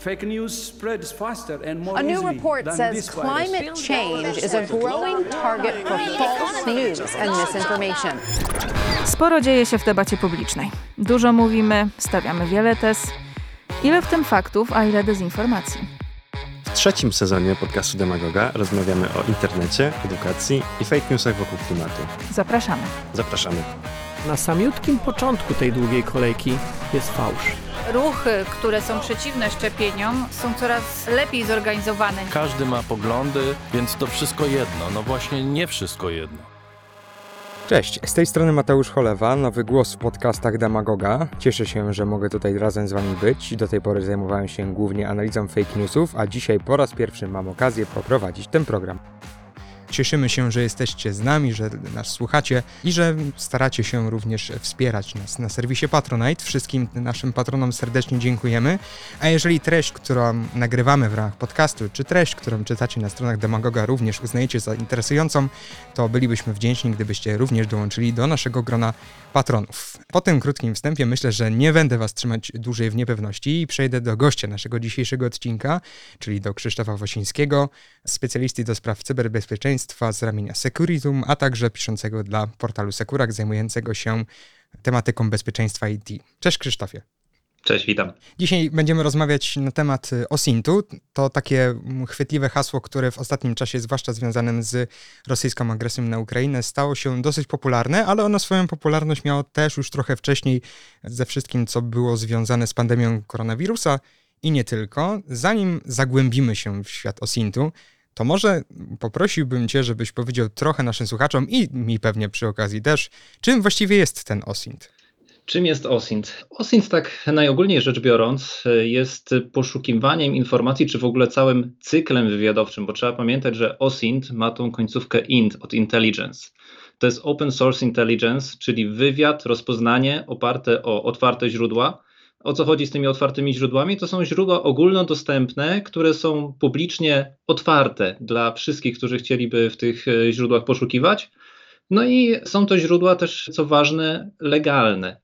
Fake news spreads faster and more A new easily report than says this virus. climate change is a growing target for false news and misinformation. Sporo dzieje się w debacie publicznej. Dużo mówimy, stawiamy wiele tez. Ile w tym faktów, a ile dezinformacji? W trzecim sezonie podcastu Demagoga rozmawiamy o internecie, edukacji i fake newsach wokół klimatu. Zapraszamy. Zapraszamy. Na samiutkim początku tej długiej kolejki jest fałsz. Ruchy, które są przeciwne szczepieniom, są coraz lepiej zorganizowane. Każdy ma poglądy, więc to wszystko jedno. No właśnie nie wszystko jedno. Cześć, z tej strony Mateusz Cholewa, nowy głos w podcastach Demagoga. Cieszę się, że mogę tutaj razem z Wami być. Do tej pory zajmowałem się głównie analizą fake newsów, a dzisiaj po raz pierwszy mam okazję poprowadzić ten program. Cieszymy się, że jesteście z nami, że nas słuchacie i że staracie się również wspierać nas na serwisie Patronite. Wszystkim naszym patronom serdecznie dziękujemy. A jeżeli treść, którą nagrywamy w ramach podcastu, czy treść, którą czytacie na stronach Demagoga również uznajecie za interesującą, to bylibyśmy wdzięczni, gdybyście również dołączyli do naszego grona patronów. Po tym krótkim wstępie myślę, że nie będę Was trzymać dłużej w niepewności i przejdę do gościa naszego dzisiejszego odcinka, czyli do Krzysztofa Wosińskiego, specjalisty do spraw cyberbezpieczeństwa z ramienia Securitum, a także piszącego dla portalu Sekurak, zajmującego się tematyką bezpieczeństwa IT. Cześć Krzysztofie. Cześć, witam. Dzisiaj będziemy rozmawiać na temat y, OSINT-u. To takie mm, chwytliwe hasło, które w ostatnim czasie, zwłaszcza związanym z rosyjską agresją na Ukrainę, stało się dosyć popularne, ale ono swoją popularność miało też już trochę wcześniej ze wszystkim, co było związane z pandemią koronawirusa i nie tylko. Zanim zagłębimy się w świat OSINT-u, to może poprosiłbym Cię, żebyś powiedział trochę naszym słuchaczom i mi pewnie przy okazji też, czym właściwie jest ten OSINT. Czym jest OSINT? OSINT, tak najogólniej rzecz biorąc, jest poszukiwaniem informacji, czy w ogóle całym cyklem wywiadowczym, bo trzeba pamiętać, że OSINT ma tą końcówkę INT od intelligence. To jest open source intelligence, czyli wywiad, rozpoznanie oparte o otwarte źródła. O co chodzi z tymi otwartymi źródłami? To są źródła ogólnodostępne, które są publicznie otwarte dla wszystkich, którzy chcieliby w tych źródłach poszukiwać. No i są to źródła też, co ważne, legalne.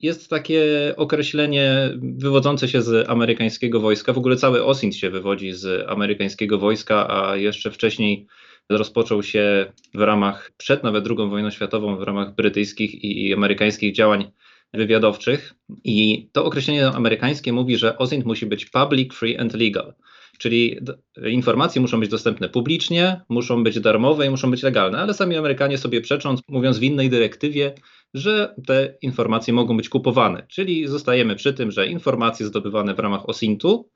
Jest takie określenie wywodzące się z amerykańskiego wojska. W ogóle cały OSINT się wywodzi z amerykańskiego wojska, a jeszcze wcześniej rozpoczął się w ramach, przed nawet II wojną światową, w ramach brytyjskich i amerykańskich działań wywiadowczych. I to określenie amerykańskie mówi, że OSINT musi być public, free and legal. Czyli informacje muszą być dostępne publicznie, muszą być darmowe i muszą być legalne, ale sami Amerykanie sobie przeczą, mówiąc w innej dyrektywie, że te informacje mogą być kupowane. Czyli zostajemy przy tym, że informacje zdobywane w ramach OSINT-u,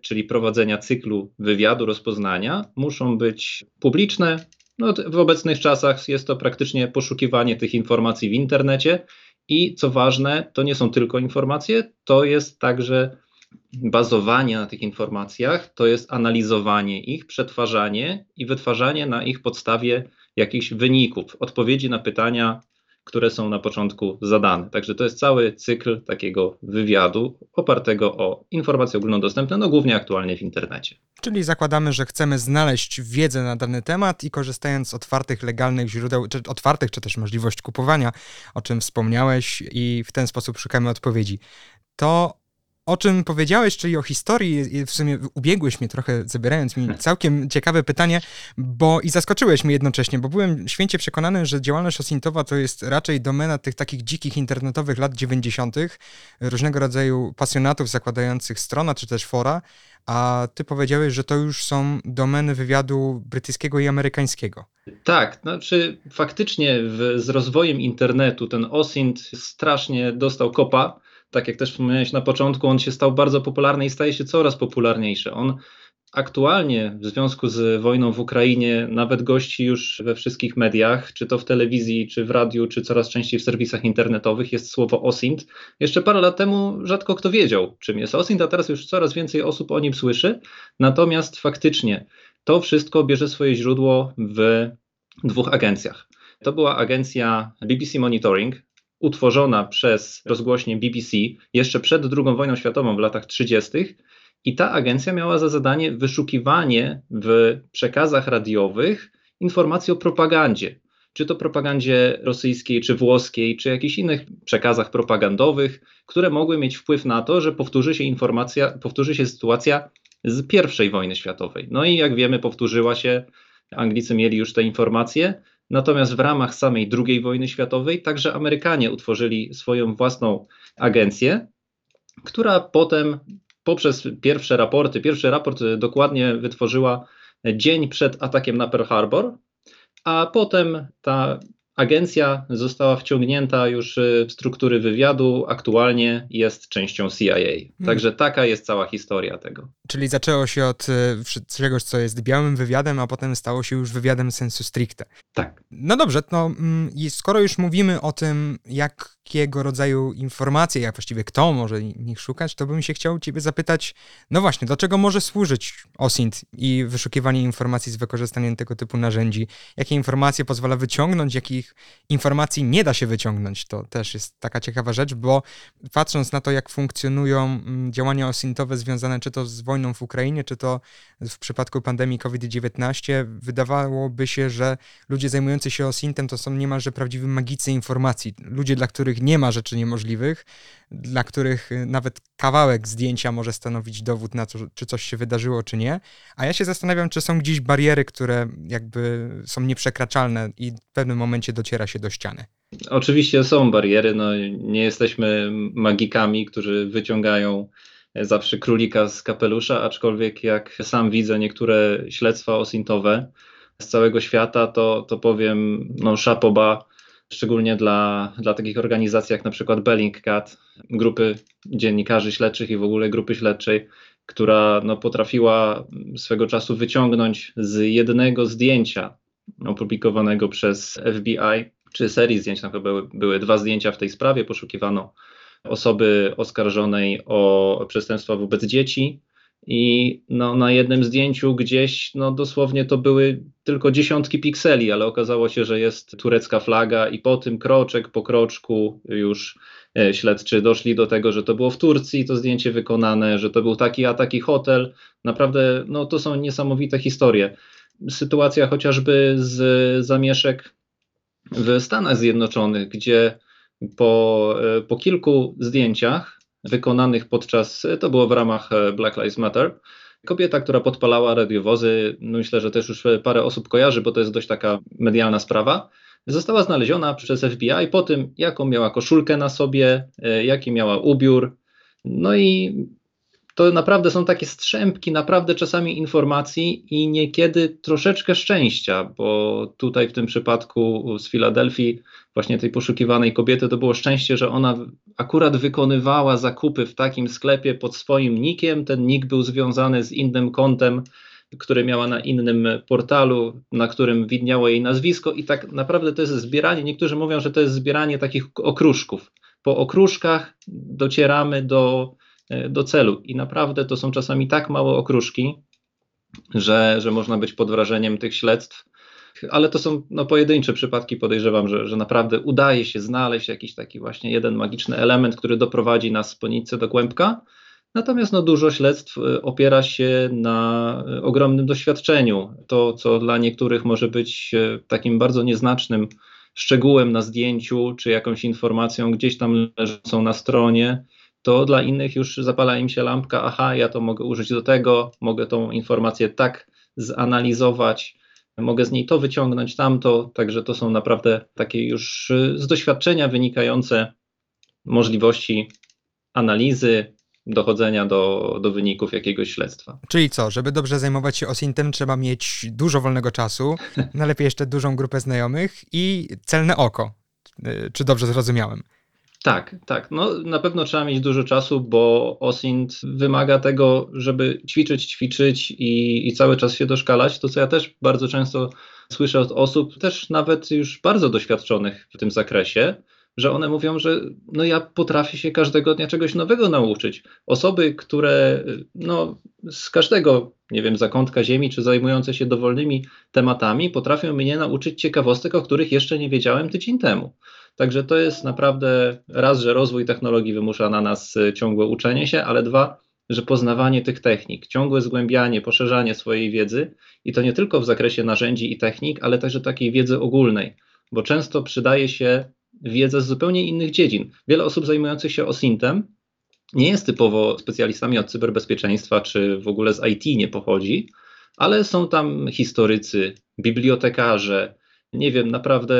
czyli prowadzenia cyklu wywiadu, rozpoznania, muszą być publiczne. No, w obecnych czasach jest to praktycznie poszukiwanie tych informacji w internecie. I co ważne, to nie są tylko informacje, to jest także bazowanie na tych informacjach, to jest analizowanie ich, przetwarzanie i wytwarzanie na ich podstawie jakichś wyników, odpowiedzi na pytania, które są na początku zadane. Także to jest cały cykl takiego wywiadu opartego o informacje ogólnodostępne, no głównie aktualnie w internecie. Czyli zakładamy, że chcemy znaleźć wiedzę na dany temat i korzystając z otwartych, legalnych źródeł, czy otwartych, czy też możliwość kupowania, o czym wspomniałeś, i w ten sposób szukamy odpowiedzi. To o czym powiedziałeś, czyli o historii, w sumie ubiegłeś mnie trochę, zabierając mi całkiem ciekawe pytanie, bo i zaskoczyłeś mnie jednocześnie, bo byłem święcie przekonany, że działalność osintowa to jest raczej domena tych takich dzikich internetowych lat 90., różnego rodzaju pasjonatów zakładających strona czy też fora, a ty powiedziałeś, że to już są domeny wywiadu brytyjskiego i amerykańskiego. Tak, znaczy faktycznie w, z rozwojem internetu ten OSINT strasznie dostał kopa tak jak też wspomniałeś na początku, on się stał bardzo popularny i staje się coraz popularniejszy. On aktualnie w związku z wojną w Ukrainie nawet gości już we wszystkich mediach, czy to w telewizji, czy w radiu, czy coraz częściej w serwisach internetowych jest słowo OSINT. Jeszcze parę lat temu rzadko kto wiedział, czym jest OSINT, a teraz już coraz więcej osób o nim słyszy. Natomiast faktycznie to wszystko bierze swoje źródło w dwóch agencjach. To była agencja BBC Monitoring, utworzona przez rozgłośnie BBC jeszcze przed II wojną światową w latach 30. I ta agencja miała za zadanie wyszukiwanie w przekazach radiowych informacji o propagandzie. czy to propagandzie rosyjskiej, czy włoskiej, czy jakichś innych przekazach propagandowych, które mogły mieć wpływ na to, że powtórzy się informacja, powtórzy się sytuacja z I wojny światowej. No i jak wiemy, powtórzyła się, Anglicy mieli już te informacje, natomiast w ramach samej II wojny światowej także Amerykanie utworzyli swoją własną agencję, która potem poprzez pierwsze raporty, pierwszy raport dokładnie wytworzyła dzień przed atakiem na Pearl Harbor, a potem ta agencja została wciągnięta już w struktury wywiadu, aktualnie jest częścią CIA. Także taka jest cała historia tego. Czyli zaczęło się od e, czegoś, co jest białym wywiadem, a potem stało się już wywiadem sensu stricte. Tak. No dobrze, no skoro już mówimy o tym, jakiego rodzaju informacje, jak właściwie kto może ich szukać, to bym się chciał ciebie zapytać, no właśnie, do czego może służyć OSINT i wyszukiwanie informacji z wykorzystaniem tego typu narzędzi? Jakie informacje pozwala wyciągnąć, jakich informacji nie da się wyciągnąć? To też jest taka ciekawa rzecz, bo patrząc na to, jak funkcjonują działania OSINTowe związane czy to z wojną w Ukrainie, czy to w przypadku pandemii COVID-19, wydawałoby się, że ludzie zajmujący się OSINTem to są niemalże prawdziwi magicy informacji. Ludzie, dla których nie ma rzeczy niemożliwych, dla których y, nawet kawałek zdjęcia może stanowić dowód na to, czy coś się wydarzyło, czy nie. A ja się zastanawiam, czy są gdzieś bariery, które jakby są nieprzekraczalne i w pewnym momencie dociera się do ściany. Oczywiście są bariery. No, nie jesteśmy magikami, którzy wyciągają zawsze królika z kapelusza, aczkolwiek jak sam widzę niektóre śledztwa osintowe z całego świata, to, to powiem no szapoba, szczególnie dla, dla takich organizacji jak na przykład Bellingcat, grupy dziennikarzy śledczych i w ogóle grupy śledczej, która no, potrafiła swego czasu wyciągnąć z jednego zdjęcia opublikowanego przez FBI, czy serii zdjęć, na były, były dwa zdjęcia w tej sprawie, poszukiwano osoby oskarżonej o przestępstwa wobec dzieci. I no, na jednym zdjęciu gdzieś, no dosłownie to były tylko dziesiątki pikseli, ale okazało się, że jest turecka flaga, i po tym kroczek po kroczku już e, śledczy doszli do tego, że to było w Turcji to zdjęcie wykonane, że to był taki a taki hotel. Naprawdę, no to są niesamowite historie. Sytuacja chociażby z zamieszek w Stanach Zjednoczonych, gdzie po, e, po kilku zdjęciach wykonanych podczas, to było w ramach e, Black Lives Matter, kobieta, która podpalała radiowozy, no myślę, że też już parę osób kojarzy, bo to jest dość taka medialna sprawa, została znaleziona przez FBI po tym, jaką miała koszulkę na sobie, e, jaki miała ubiór. No i to naprawdę są takie strzępki, naprawdę czasami informacji i niekiedy troszeczkę szczęścia, bo tutaj w tym przypadku z Filadelfii, właśnie tej poszukiwanej kobiety, to było szczęście, że ona akurat wykonywała zakupy w takim sklepie pod swoim nikiem. Ten nick był związany z innym kontem, który miała na innym portalu, na którym widniało jej nazwisko, i tak naprawdę to jest zbieranie. Niektórzy mówią, że to jest zbieranie takich okruszków. Po okruszkach docieramy do do celu. I naprawdę to są czasami tak małe okruszki, że, że można być pod wrażeniem tych śledztw. Ale to są no, pojedyncze przypadki, podejrzewam, że, że naprawdę udaje się znaleźć jakiś taki właśnie jeden magiczny element, który doprowadzi nas po nitce do kłębka. Natomiast no, dużo śledztw e, opiera się na e, ogromnym doświadczeniu. To, co dla niektórych może być takim bardzo nieznacznym szczegółem na zdjęciu, czy jakąś informacją gdzieś tam leżącą na stronie, to dla innych już zapala im się lampka, aha, ja to mogę użyć do tego, mogę tą informację tak zanalizować, mogę z niej to wyciągnąć, tamto, także to są naprawdę takie już z doświadczenia wynikające możliwości analizy, dochodzenia do, do wyników jakiegoś śledztwa. Czyli co, żeby dobrze zajmować się OSINTem, trzeba mieć dużo wolnego czasu, najlepiej jeszcze dużą grupę znajomych i celne oko. Czy dobrze zrozumiałem? Tak, tak. No, na pewno trzeba mieć dużo czasu, bo OSINT wymaga tego, żeby ćwiczyć, ćwiczyć i, i cały czas się doszkalać. To, co ja też bardzo często słyszę od osób, też nawet już bardzo doświadczonych w tym zakresie, że one mówią, że no ja potrafię się każdego dnia czegoś nowego nauczyć. Osoby, które no, z każdego, nie wiem, zakątka ziemi, czy zajmujące się dowolnymi tematami, potrafią mnie nauczyć ciekawostek, o których jeszcze nie wiedziałem tydzień temu. Także to jest naprawdę raz, że rozwój technologii wymusza na nas e, ciągłe uczenie się, ale dwa, że poznawanie tych technik, ciągłe zgłębianie, poszerzanie swojej wiedzy i to nie tylko w zakresie narzędzi i technik, ale także takiej wiedzy ogólnej. bo często przydaje się wiedza z zupełnie innych dziedzin. Wiele osób zajmujących się OSINT-em nie jest typowo specjalistami od cyberbezpieczeństwa, czy w ogóle z IT nie pochodzi, ale są tam historycy, bibliotekarze, nie wiem, naprawdę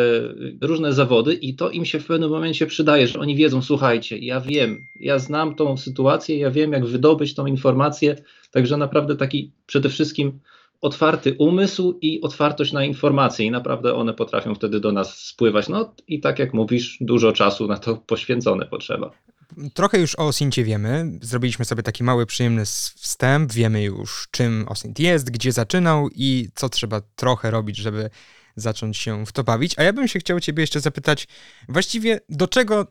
różne zawody i to im się w pewnym momencie przydaje, że oni wiedzą, słuchajcie, ja wiem, ja znam tą sytuację, ja wiem, jak wydobyć tą informację, także naprawdę taki przede wszystkim otwarty umysł i otwartość na informacje i naprawdę one potrafią wtedy do nas spływać. No i tak jak mówisz, dużo czasu na to poświęcone potrzeba. Trochę już o OSINTie wiemy. Zrobiliśmy sobie taki mały, przyjemny wstęp. Wiemy już, czym OSINT jest, gdzie zaczynał i co trzeba trochę robić, żeby zacząć się w to bawić. A ja bym się chciał Ciebie jeszcze zapytać, właściwie do czego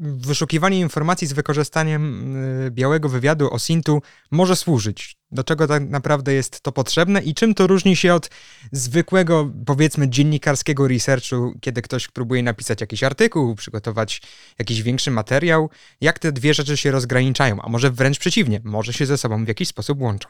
wyszukiwanie informacji z wykorzystaniem y, białego wywiadu OSINT-u może służyć? Do czego tak naprawdę jest to potrzebne i czym to różni się od zwykłego, powiedzmy, dziennikarskiego researchu, kiedy ktoś próbuje napisać jakiś artykuł, przygotować jakiś większy materiał? Jak te dwie rzeczy się rozgraniczają? A może wręcz przeciwnie, może się ze sobą w jakiś sposób łączą?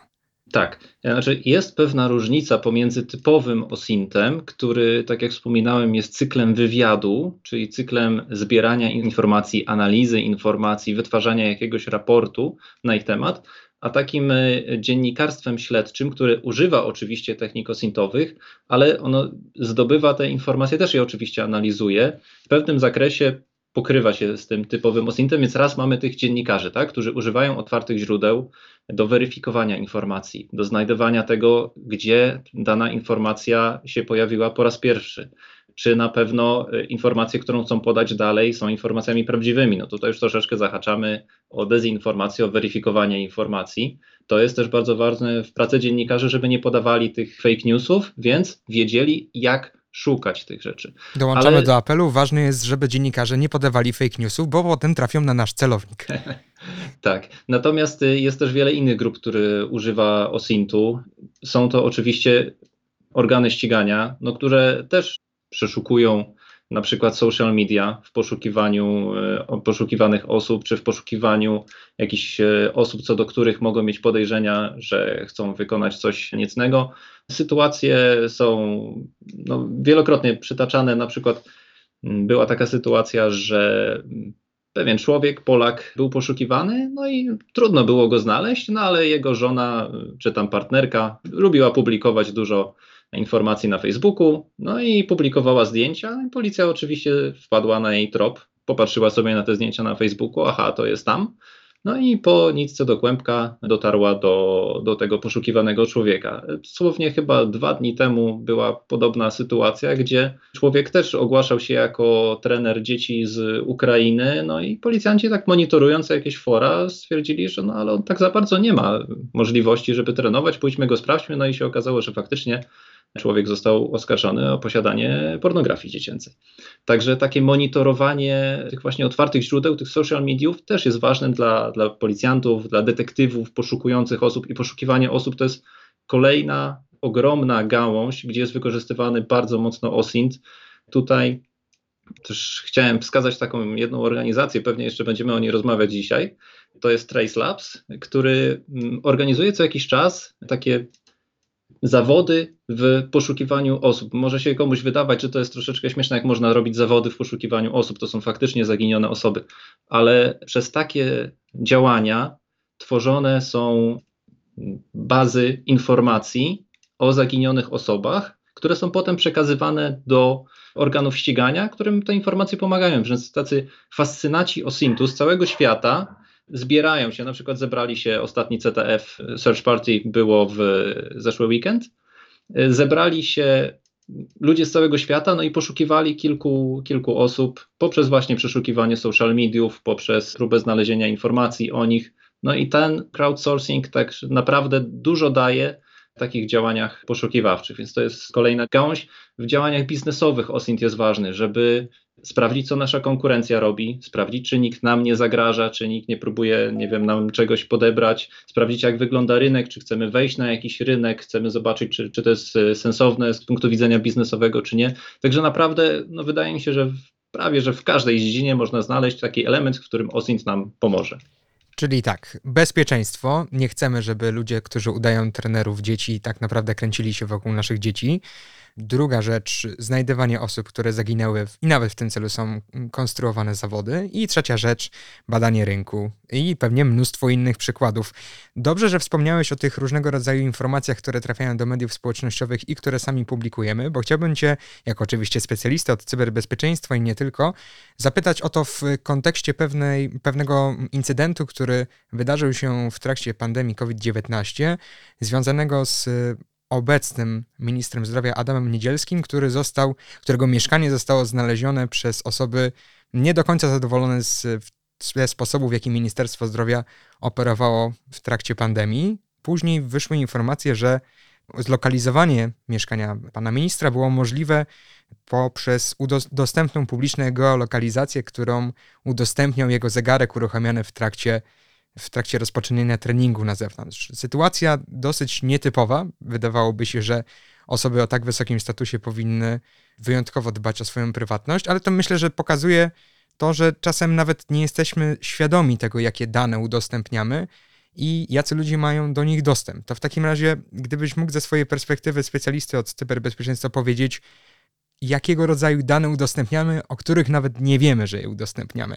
Tak, znaczy jest pewna różnica pomiędzy typowym OSINT-em, który, tak jak wspominałem, jest cyklem wywiadu, czyli cyklem zbierania informacji, analizy informacji, wytwarzania jakiegoś raportu na ich temat, a takim e, dziennikarstwem śledczym, które używa oczywiście technik osintowych, ale ono zdobywa te informacje, też je oczywiście analizuje. W pewnym zakresie pokrywa się z tym typowym osintem, więc raz mamy tych dziennikarzy, tak, którzy używają otwartych źródeł do weryfikowania informacji, do znajdowania tego, gdzie dana informacja się pojawiła po raz pierwszy. Czy na pewno e, informacje, którą chcą podać dalej, są informacjami prawdziwymi? No tutaj już troszeczkę zahaczamy o dezinformację, o weryfikowanie informacji. To jest też bardzo ważne w pracy dziennikarzy, żeby nie podawali tych fake newsów, więc wiedzieli, jak szukać tych rzeczy. Dołączamy Ale... do apelu. Ważne jest, żeby dziennikarze nie podawali fake newsów, bo potem trafią na nasz celownik. tak. Natomiast y, jest też wiele innych grup, które używa OSINT-u. Są to oczywiście organy ścigania, no, które też przeszukują na przykład social media w poszukiwaniu y, poszukiwanych osób, czy w poszukiwaniu jakichś y, osób, co do których mogą mieć podejrzenia, że chcą wykonać coś niecnego. Sytuacje są no, wielokrotnie przytaczane. Na przykład mm, była taka sytuacja, że pewien człowiek, Polak, był poszukiwany, no i trudno było go znaleźć, no ale jego żona czy tam partnerka lubiła publikować dużo informacji na Facebooku, no i publikowała zdjęcia. Policja oczywiście wpadła na jej trop, popatrzyła sobie na te zdjęcia na Facebooku, aha, to jest tam. No i po nitce do kłębka dotarła do, do tego poszukiwanego człowieka. Dosłownie chyba dwa dni temu była podobna sytuacja, gdzie człowiek też ogłaszał się jako trener dzieci z Ukrainy, no i policjanci tak monitorując jakieś fora stwierdzili, że no ale on tak za bardzo nie ma możliwości, żeby trenować, pójdźmy go sprawdźmy, no i się okazało, że faktycznie człowiek został oskarżony o posiadanie pornografii dziecięcej. Także takie monitorowanie tych właśnie otwartych źródeł, tych social mediów też jest ważne dla, dla policjantów, dla detektywów poszukujących osób i poszukiwanie osób to jest kolejna ogromna gałąź, gdzie jest wykorzystywany bardzo mocno OSINT. Tutaj też chciałem wskazać taką jedną organizację, pewnie jeszcze będziemy o niej rozmawiać dzisiaj. To jest Trace Labs, który mm, organizuje co jakiś czas takie zawody w poszukiwaniu osób. Może się komuś wydawać, że to jest troszeczkę śmieszne, jak można robić zawody w poszukiwaniu osób. To są faktycznie zaginione osoby, ale przez takie działania tworzone są bazy informacji o zaginionych osobach, które są potem przekazywane do organów ścigania, którym te informacje pomagają. Więc tacy fascynaci OSINT-u z całego świata zbierają się, na przykład zebrali się ostatni CTF Search Party było w zeszły weekend, zebrali się ludzie z całego świata, no i poszukiwali kilku, kilku osób poprzez właśnie przeszukiwanie social mediów, poprzez próbę znalezienia informacji o nich. No i ten crowdsourcing tak naprawdę dużo daje takich działaniach poszukiwawczych, więc to jest kolejna gałąź. W działaniach biznesowych OSINT jest ważny, żeby sprawdzić, co nasza konkurencja robi, sprawdzić, czy nikt nam nie zagraża, czy nikt nie próbuje, nie wiem, nam czegoś podebrać, sprawdzić, jak wygląda rynek, czy chcemy wejść na jakiś rynek, chcemy zobaczyć, czy, czy to jest e, sensowne z punktu widzenia biznesowego, czy nie. Także naprawdę, no wydaje mi się, że prawie, że w każdej dziedzinie można znaleźć taki element, w którym OSINT nam pomoże. Czyli tak, bezpieczeństwo. Nie chcemy, żeby ludzie, którzy udają trenerów dzieci, tak naprawdę kręcili się wokół naszych dzieci. Druga rzecz, znajdywanie osób, które zaginęły w, i nawet w tym celu są konstruowane zawody. I trzecia rzecz, badanie rynku i pewnie mnóstwo innych przykładów. Dobrze, że wspomniałeś o tych różnego rodzaju informacjach, które trafiają do mediów społecznościowych i które sami publikujemy, bo chciałbym Cię, jako oczywiście specjalista od cyberbezpieczeństwa i nie tylko, zapytać o to w kontekście pewnej, pewnego incydentu, który wydarzył się w trakcie pandemii COVID-19, związanego z obecnym ministrem zdrowia Adamem Niedzielskim, który został, którego mieszkanie zostało znalezione przez osoby nie do końca zadowolone z, ze sposobu, w jaki Ministerstwo Zdrowia operowało w trakcie pandemii. Później wyszły informacje, że zlokalizowanie mieszkania pana ministra było możliwe poprzez dostępną publiczną geolokalizację, którą udostępniał jego zegarek uruchamiany w trakcie w trakcie rozpoczynania treningu na zewnątrz. Sytuacja dosyć nietypowa. Wydawałoby się, że osoby o tak wysokim statusie powinny wyjątkowo dbać o swoją prywatność, ale to myślę, że pokazuje to, że czasem nawet nie jesteśmy świadomi tego, jakie dane udostępniamy i jacy ludzie mają do nich dostęp. To w takim razie, gdybyś mógł ze swojej perspektywy specjalisty od cyberbezpieczeństwa powiedzieć, jakiego rodzaju dane udostępniamy, o których nawet nie wiemy, że je udostępniamy.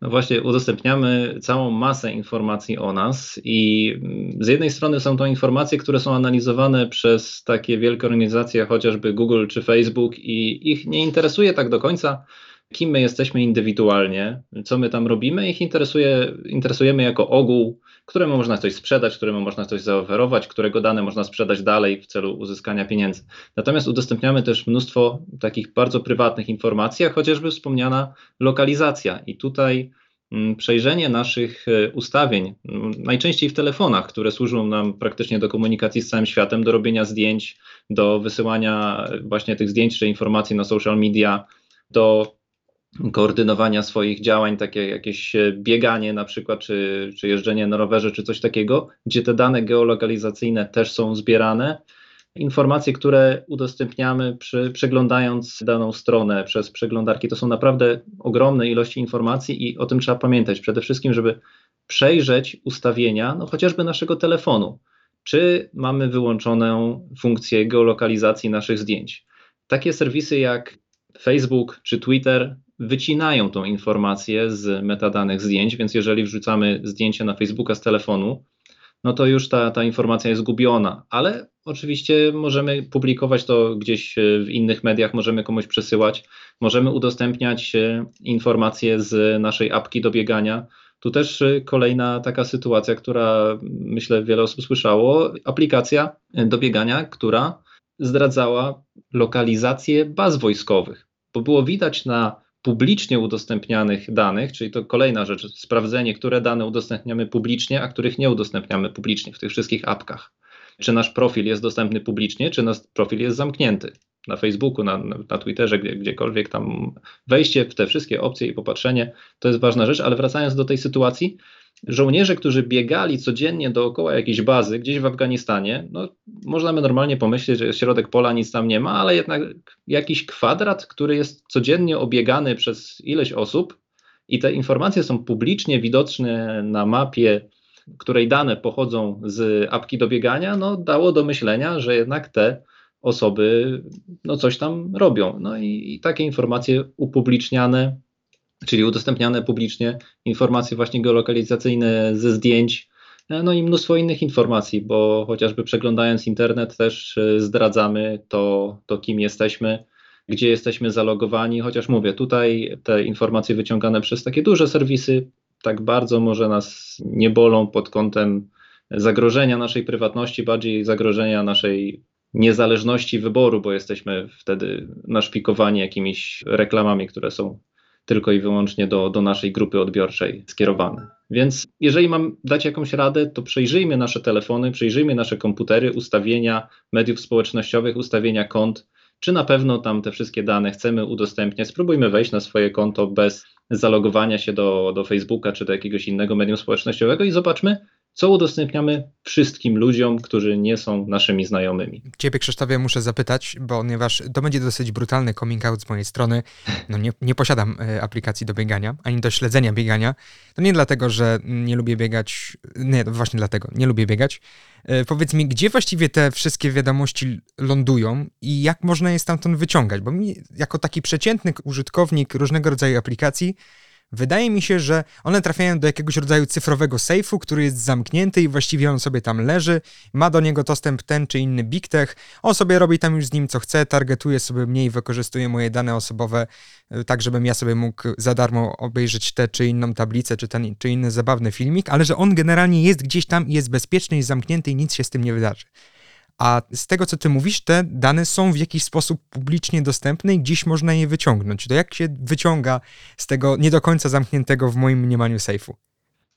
No właśnie, udostępniamy całą masę informacji o nas i z jednej strony są to informacje, które są analizowane przez takie wielkie organizacje, chociażby Google czy Facebook, i ich nie interesuje tak do końca, kim my jesteśmy indywidualnie, co my tam robimy. Ich interesuje, interesujemy jako ogół któremu można coś sprzedać, któremu można coś zaoferować, którego dane można sprzedać dalej w celu uzyskania pieniędzy. Natomiast udostępniamy też mnóstwo takich bardzo prywatnych informacji, jak chociażby wspomniana lokalizacja. I tutaj mm, przejrzenie naszych e, ustawień, mm, najczęściej w telefonach, które służą nam praktycznie do komunikacji z całym światem, do robienia zdjęć, do wysyłania właśnie tych zdjęć czy informacji na social media, do koordynowania swoich działań, takie jakieś e, bieganie na przykład, czy, czy jeżdżenie na rowerze, czy coś takiego, gdzie te dane geolokalizacyjne też są zbierane. Informacje, które udostępniamy przy, przeglądając daną stronę przez przeglądarki, to są naprawdę ogromne ilości informacji i o tym trzeba pamiętać. Przede wszystkim, żeby przejrzeć ustawienia, no chociażby naszego telefonu. Czy mamy wyłączoną funkcję geolokalizacji naszych zdjęć? Takie serwisy jak Facebook czy Twitter wycinają tą informację z metadanych zdjęć, więc jeżeli wrzucamy zdjęcie na Facebooka z telefonu, no to już ta, ta informacja jest zgubiona, ale oczywiście możemy publikować to gdzieś w innych mediach, możemy komuś przesyłać, możemy udostępniać e, informacje z naszej apki do biegania. Tu też e, kolejna taka sytuacja, która myślę wiele osób słyszało, aplikacja do biegania, która zdradzała lokalizację baz wojskowych, bo było widać na publicznie udostępnianych danych, czyli to kolejna rzecz, sprawdzenie, które dane udostępniamy publicznie, a których nie udostępniamy publicznie w tych wszystkich apkach. Czy nasz profil jest dostępny publicznie, czy nasz profil jest zamknięty na Facebooku, na, na Twitterze, gdzie, gdziekolwiek tam wejście w te wszystkie opcje i popatrzenie, to jest ważna rzecz, ale wracając do tej sytuacji, żołnierze, którzy biegali codziennie dookoła jakiejś bazy gdzieś w Afganistanie, no, można by normalnie pomyśleć, że środek pola nic tam nie ma, ale jednak jakiś kwadrat, który jest codziennie obiegany przez ileś osób i te informacje są publicznie widoczne na mapie, której dane pochodzą z apki do biegania, no, dało do myślenia, że jednak te osoby no, coś tam robią. No i, i takie informacje upubliczniane czyli udostępniane publicznie informacje właśnie geolokalizacyjne ze zdjęć, e, no i mnóstwo innych informacji, bo chociażby przeglądając internet też e, zdradzamy to, to kim jesteśmy, gdzie jesteśmy zalogowani, chociaż mówię, tutaj te informacje wyciągane przez takie duże serwisy tak bardzo może nas nie bolą pod kątem zagrożenia naszej prywatności, bardziej zagrożenia naszej niezależności wyboru, bo jesteśmy wtedy naszpikowani jakimiś reklamami, które są tylko i wyłącznie do, do naszej grupy odbiorczej skierowane. Więc jeżeli mam dać jakąś radę, to przejrzyjmy nasze telefony, przejrzyjmy nasze komputery, ustawienia mediów społecznościowych, ustawienia kont, czy na pewno tam te wszystkie dane chcemy udostępniać. Spróbujmy wejść na swoje konto bez zalogowania się do, do Facebooka czy do jakiegoś innego medium społecznościowego i zobaczmy, co udostępniamy wszystkim ludziom, którzy nie są naszymi znajomymi. Ciebie, Krzysztofie, muszę zapytać, ponieważ to będzie dosyć brutalny coming out z mojej strony. No nie, nie posiadam e, aplikacji do biegania, ani do śledzenia biegania. To nie dlatego, że nie lubię biegać, nie, właśnie dlatego, nie lubię biegać. E, powiedz mi, gdzie właściwie te wszystkie wiadomości lądują i jak można je stamtąd wyciągać? Bo mi, jako taki przeciętny użytkownik różnego rodzaju aplikacji, Wydaje mi się, że one trafiają do jakiegoś rodzaju cyfrowego sejfu, który jest zamknięty i właściwie on sobie tam leży, ma do niego dostęp ten czy inny big tech, on sobie robi tam już z nim co chce, targetuje sobie mnie i wykorzystuje moje dane osobowe, e, tak żebym ja sobie mógł za darmo obejrzeć tę czy inną tablicę, czy ten czy inny zabawny filmik, ale że on generalnie jest gdzieś tam i jest bezpieczny i zamknięty i nic się z tym nie wydarzy. A z tego, co ty mówisz, te dane są w jakiś sposób publicznie dostępne i gdzieś można je wyciągnąć. To jak się wyciąga z tego nie do końca zamkniętego w moim mniemaniu sejfu?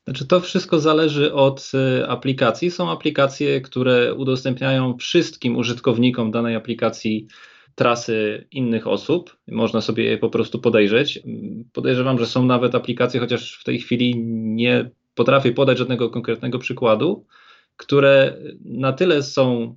Znaczy to wszystko zależy od y, aplikacji. Są aplikacje, które udostępniają wszystkim użytkownikom danej aplikacji trasy innych osób. Można sobie je po prostu podejrzeć. Podejrzewam, że są nawet aplikacje, chociaż w tej chwili nie potrafię podać żadnego konkretnego przykładu, które na tyle są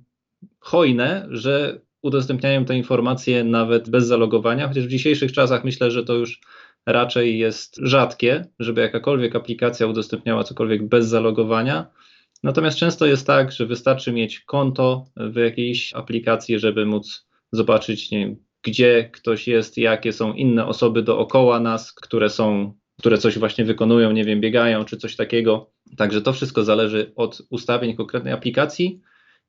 hojne, że udostępniają te informacje nawet bez zalogowania, chociaż w dzisiejszych czasach myślę, że to już raczej jest rzadkie, żeby jakakolwiek aplikacja udostępniała cokolwiek bez zalogowania. Natomiast często jest tak, że wystarczy mieć konto w jakiejś aplikacji, żeby móc zobaczyć, nie wiem, gdzie ktoś jest, jakie są inne osoby dookoła nas, które są, które coś właśnie wykonują, nie wiem, biegają czy coś takiego. Także to wszystko zależy od ustawień konkretnej aplikacji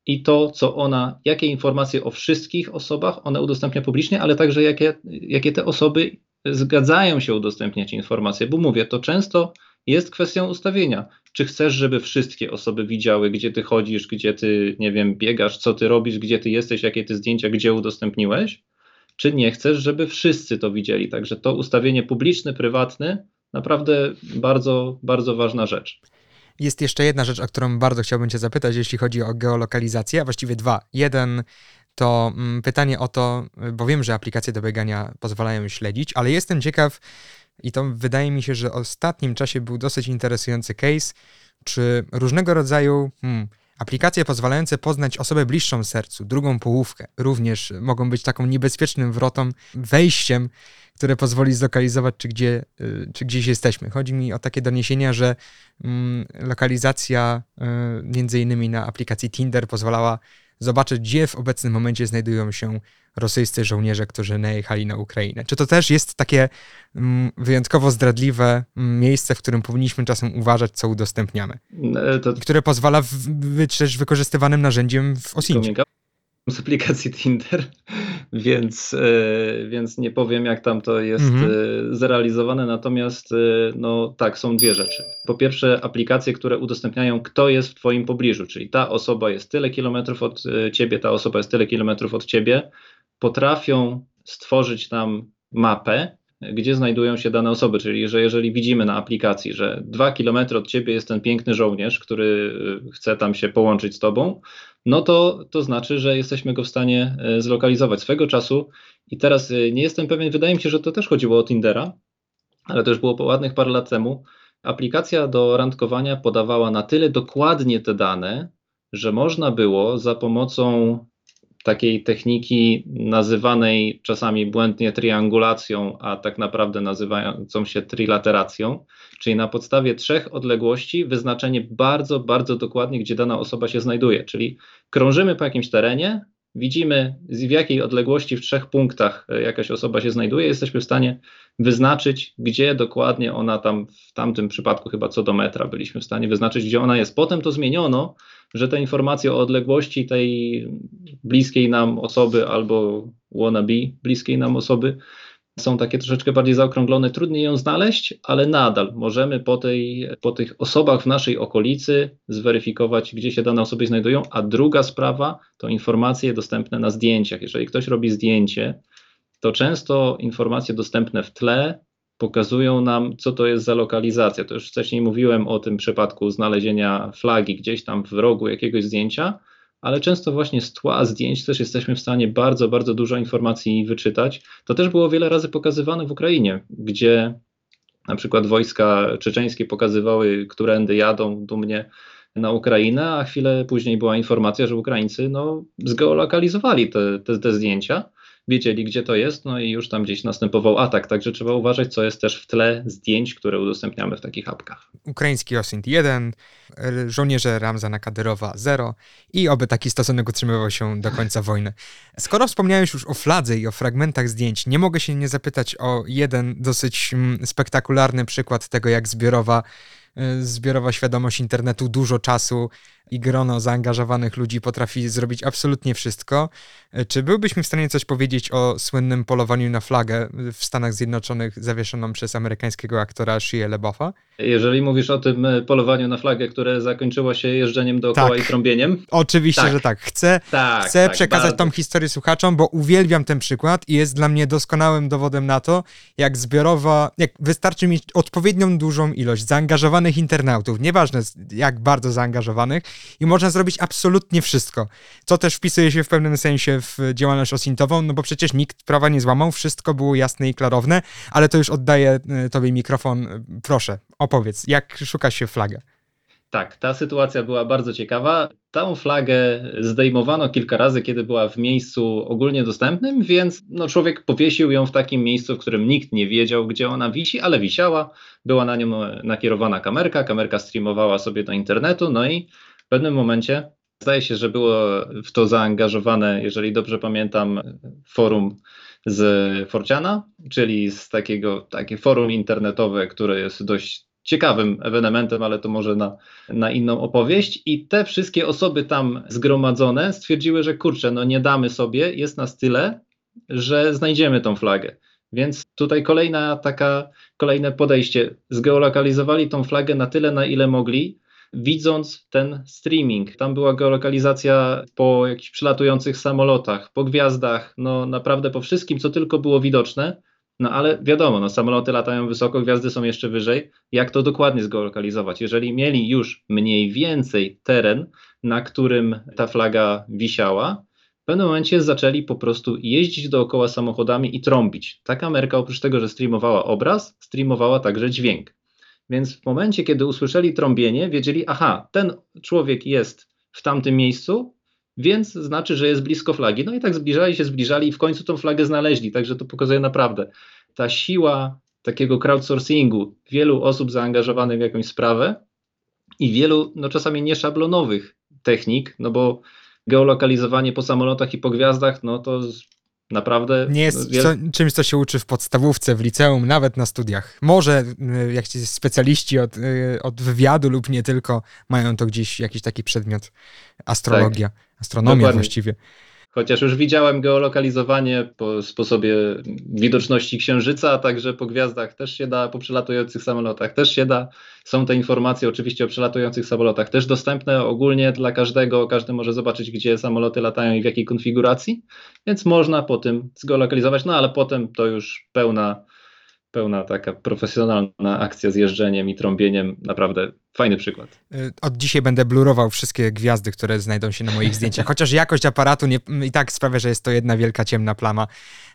i to, co ona, jakie informacje o wszystkich osobach ona udostępnia publicznie, ale także jakie, jakie te osoby zgadzają się udostępniać informacje, bo mówię, to często jest kwestią ustawienia. Czy chcesz, żeby wszystkie osoby widziały, gdzie ty chodzisz, gdzie ty, nie wiem, biegasz, co ty robisz, gdzie ty jesteś, jakie ty zdjęcia, gdzie udostępniłeś? Czy nie chcesz, żeby wszyscy to widzieli? Także to ustawienie publiczne, prywatne, naprawdę bardzo, bardzo ważna rzecz. Jest jeszcze jedna rzecz, o którą bardzo chciałbym Cię zapytać, jeśli chodzi o geolokalizację, a właściwie dwa. Jeden to mm, pytanie o to, bo wiem, że aplikacje do biegania pozwalają śledzić, ale jestem ciekaw, i to wydaje mi się, że w ostatnim czasie był dosyć interesujący case, czy różnego rodzaju hmm, aplikacje pozwalające poznać osobę bliższą sercu, drugą połówkę, również mogą być taką niebezpiecznym wrotą, wejściem które pozwoli zlokalizować, czy, gdzie, y, czy gdzieś jesteśmy. Chodzi mi o takie doniesienia, że mm, lokalizacja y, między innymi na aplikacji Tinder pozwalała zobaczyć, gdzie w obecnym momencie znajdują się rosyjscy żołnierze, którzy najechali na Ukrainę. Czy to też jest takie mm, wyjątkowo zdradliwe mm, miejsce, w którym powinniśmy czasem uważać, co udostępniamy? E, to... Które pozwala być też wykorzystywanym narzędziem w Osincie z aplikacji Tinder, więc, e, więc nie powiem, jak tam to jest mhm. E, zrealizowane. Natomiast, e, no tak, są dwie rzeczy. Po pierwsze, aplikacje, które udostępniają, kto jest w Twoim pobliżu, czyli ta osoba jest tyle kilometrów od Ciebie, ta osoba jest tyle kilometrów od Ciebie, potrafią stworzyć tam mapę, gdzie znajdują się dane osoby, czyli że jeżeli widzimy na aplikacji, że dwa kilometry od ciebie jest ten piękny żołnierz, który chce tam się połączyć z tobą, no to, to znaczy, że jesteśmy go w stanie e, zlokalizować swego czasu. I teraz e, nie jestem pewien, wydaje mi się, że to też chodziło o Tindera, ale to już było po ładnych parę lat temu. Aplikacja do randkowania podawała na tyle dokładnie te dane, że można było za pomocą takiej techniki nazywanej czasami błędnie triangulacją, a tak naprawdę nazywającą się trilateracją, czyli na podstawie trzech odległości wyznaczenie bardzo, bardzo dokładnie, gdzie dana osoba się znajduje. Czyli krążymy po jakimś terenie, widzimy w jakiej odległości w trzech punktach e, jakaś osoba się znajduje, jesteśmy w stanie wyznaczyć, gdzie dokładnie ona tam, w tamtym przypadku chyba co do metra byliśmy w stanie wyznaczyć, gdzie ona jest. Potem to zmieniono, że te informacje o odległości tej bliskiej nam osoby albo wannabe bliskiej nam osoby są takie troszeczkę bardziej zaokrąglone, trudniej ją znaleźć, ale nadal możemy po, tej, po tych osobach w naszej okolicy zweryfikować, gdzie się dane osoby znajdują. A druga sprawa to informacje dostępne na zdjęciach. Jeżeli ktoś robi zdjęcie, to często informacje dostępne w tle pokazują nam, co to jest za lokalizacja. To już wcześniej mówiłem o tym przypadku znalezienia flagi gdzieś tam w rogu jakiegoś zdjęcia, ale często właśnie z tła zdjęć też jesteśmy w stanie bardzo, bardzo dużo informacji wyczytać. To też było wiele razy pokazywane w Ukrainie, gdzie na przykład wojska czeczeńskie pokazywały, którędy jadą dumnie na Ukrainę, a chwilę później była informacja, że Ukraińcy no, zgeolokalizowali te, te, te zdjęcia, wiedzieli gdzie to jest, no i już tam gdzieś następował atak, także trzeba uważać, co jest też w tle zdjęć, które udostępniamy w takich apkach. Ukraiński OSINT 1, r- żołnierze Ramzana Kadyrowa 0 i oby taki stosunek utrzymywał się do końca wojny. Skoro wspomniałeś już o fladze i o fragmentach zdjęć, nie mogę się nie zapytać o jeden dosyć mm, spektakularny przykład tego, jak zbiorowa zbiorowa świadomość internetu, dużo czasu i grono zaangażowanych ludzi potrafi zrobić absolutnie wszystko. Y, Czy byłbyś mi w stanie coś powiedzieć o słynnym polowaniu na flagę w Stanach Zjednoczonych zawieszoną przez amerykańskiego aktora Shia LaBeoufa? Jeżeli mówisz o tym e, polowaniu na flagę, które zakończyło się jeżdżeniem dookoła Tak. i trąbieniem, Oczywiście, Tak. że tak. Chcę, tak. chcę tak, przekazać bardzo. tą historię słuchaczom, bo uwielbiam ten przykład i jest dla mnie doskonałym dowodem na to, jak zbiorowa, jak wystarczy mieć odpowiednią dużą ilość zaangażowanych internautów, nieważne jak bardzo zaangażowanych, i można zrobić absolutnie wszystko. Co też wpisuje się w pewnym sensie w działalność osintową, no bo przecież nikt prawa nie złamał, wszystko było jasne i klarowne, ale to już oddaję y, tobie mikrofon. Y, Proszę, opowiedz, jak szuka się flagę. Tak, ta sytuacja była bardzo ciekawa. Tą flagę zdejmowano kilka razy, kiedy była w miejscu ogólnie dostępnym, więc no, człowiek powiesił ją w takim miejscu, w którym nikt nie wiedział, gdzie ona wisi, ale wisiała. Była na nią nakierowana kamerka, kamerka streamowała sobie do internetu, no i w pewnym momencie zdaje się, że było w to zaangażowane, jeżeli dobrze pamiętam, forum z Forciana, czyli z takiego takie forum internetowe, które jest dość ciekawym ewenementem, ale to może na, na inną opowieść. I te wszystkie osoby tam zgromadzone stwierdziły, że kurczę, no nie damy sobie, jest nas tyle, że znajdziemy tą flagę. Więc tutaj kolejna taka, kolejne podejście. Zgeolokalizowali tą flagę na tyle, na ile mogli, widząc ten streaming. Tam była geolokalizacja po jakichś przylatujących samolotach, po gwiazdach, no naprawdę po wszystkim, co tylko było widoczne. No ale wiadomo, no, samoloty latają wysoko, gwiazdy są jeszcze wyżej. Jak to dokładnie zgeolokalizować? Jeżeli mieli już mniej więcej teren, na którym ta flaga wisiała, w pewnym momencie zaczęli po prostu jeździć dookoła samochodami i trąbić. Ta kamerka oprócz tego, że streamowała obraz, streamowała także dźwięk. Więc w momencie, kiedy usłyszeli trąbienie, wiedzieli, aha, ten człowiek jest w tamtym miejscu, więc znaczy, że jest blisko flagi. No i tak zbliżali się, zbliżali i w końcu tą flagę znaleźli. Także to pokazuje naprawdę ta siła takiego crowdsourcingu, wielu osób zaangażowanych w jakąś sprawę i wielu, no czasami nieszablonowych technik, no bo geolokalizowanie po samolotach i po gwiazdach, no to naprawdę... Nie jest wiel- co, czymś, co się uczy w podstawówce, w liceum, nawet na studiach. Może y, jak ci specjaliści od, y, od wywiadu lub nie tylko mają to gdzieś jakiś taki przedmiot astrologia, astronomia Dokładnie. właściwie. Chociaż już widziałem geolokalizowanie po sposobie widoczności księżyca, a także po gwiazdach też się da, po przelatujących samolotach też się da. Są te informacje oczywiście o przelatujących samolotach też dostępne ogólnie dla każdego. Każdy może zobaczyć, gdzie samoloty latają i w jakiej konfiguracji, więc można po tym zgeolokalizować, no ale potem to już pełna, pełna taka profesjonalna akcja z jeżdżeniem i trąbieniem. Naprawdę fajny przykład. Y, Od dzisiaj będę blurował wszystkie gwiazdy, które znajdą się na moich zdjęciach, chociaż jakość aparatu nie, i tak sprawia, że jest to jedna wielka ciemna plama.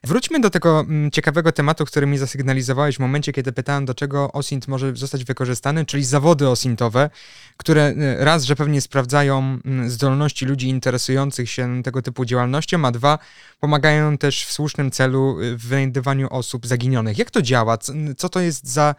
Wróćmy do tego mm, ciekawego tematu, który mi zasygnalizowałeś w momencie, kiedy pytałem, do czego OSINT może zostać wykorzystany, czyli zawody OSINTowe, które y, raz, że pewnie sprawdzają mm, zdolności ludzi interesujących się tego typu działalnością, a dwa, pomagają też w słusznym celu y, w wynajdywaniu osób zaginionych. Jak to działa? Co, co to jest za,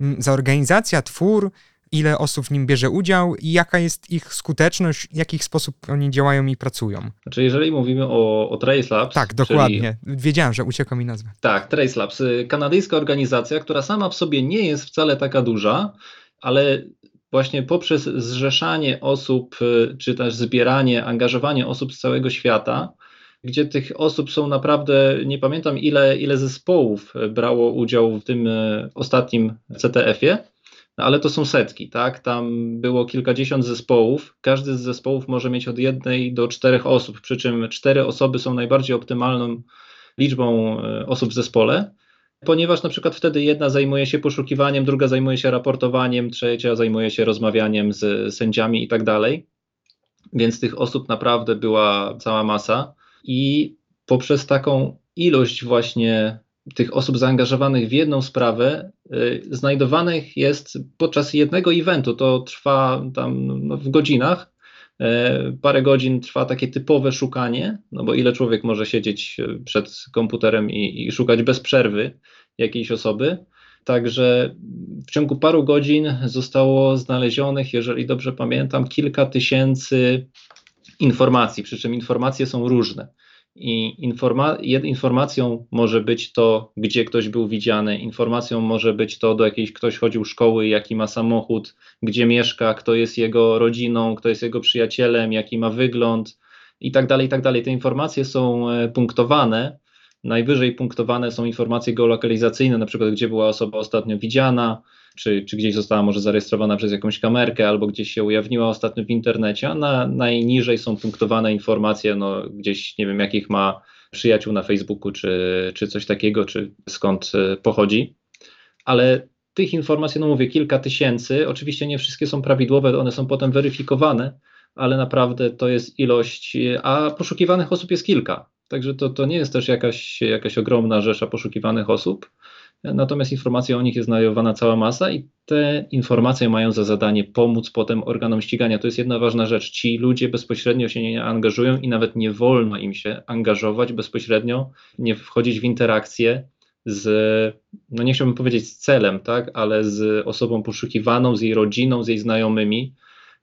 mm, za organizacja, twór? Ile osób w nim bierze udział i jaka jest ich skuteczność, w jaki sposób oni działają i pracują. Znaczy, jeżeli mówimy o, o Trace Labs, Tak, czyli dokładnie. Wiedziałem, że uciekła mi nazwa. Tak, Trace Labs. y, Kanadyjska organizacja, która sama w sobie nie jest wcale taka duża, ale właśnie poprzez zrzeszanie osób, y, czy też zbieranie, angażowanie osób z całego świata, gdzie tych osób są naprawdę, nie pamiętam ile, ile zespołów brało udział w tym y, ostatnim CTF-ie, no ale to są setki, tak? Tam było kilkadziesiąt zespołów. Każdy z zespołów może mieć od jednej do czterech osób, przy czym cztery osoby są najbardziej optymalną liczbą e, osób w zespole, ponieważ na przykład wtedy jedna zajmuje się poszukiwaniem, druga zajmuje się raportowaniem, trzecia zajmuje się rozmawianiem z sędziami i tak dalej. Więc tych osób naprawdę była cała masa i poprzez taką ilość właśnie tych osób zaangażowanych w jedną sprawę y, znajdowanych jest podczas jednego eventu. To trwa tam no, w godzinach. E, parę godzin trwa takie typowe szukanie, no bo ile człowiek może siedzieć e, przed komputerem i, i szukać bez przerwy jakiejś osoby. Także w ciągu paru godzin zostało znalezionych, jeżeli dobrze pamiętam, kilka tysięcy informacji, przy czym informacje są różne. I informa informacją może być to, gdzie ktoś był widziany, informacją może być to, do jakiejś ktoś chodził szkoły, jaki ma samochód, gdzie mieszka, kto jest jego rodziną, kto jest jego przyjacielem, jaki ma wygląd i tak dalej, i tak dalej. Te informacje są e, punktowane. Najwyżej punktowane są informacje geolokalizacyjne, na przykład gdzie była osoba ostatnio widziana, czy, czy gdzieś została może zarejestrowana przez jakąś kamerkę, albo gdzieś się ujawniła ostatnio w internecie, a na, najniżej są punktowane informacje, no, gdzieś nie wiem, jakich ma przyjaciół na Facebooku, czy, czy coś takiego, czy skąd e, pochodzi. Ale tych informacji, no mówię, kilka tysięcy. Oczywiście nie wszystkie są prawidłowe, one są potem weryfikowane, ale naprawdę to jest ilość, a poszukiwanych osób jest kilka. Także to, to nie jest też jakaś, jakaś ogromna rzesza poszukiwanych osób. Natomiast informacji o nich jest znajdowana cała masa i te informacje mają za zadanie pomóc potem organom ścigania. To jest jedna ważna rzecz. Ci ludzie bezpośrednio się nie angażują i nawet nie wolno im się angażować bezpośrednio, nie wchodzić w interakcje z, no nie chciałbym powiedzieć z celem, tak, ale z osobą poszukiwaną, z jej rodziną, z jej znajomymi.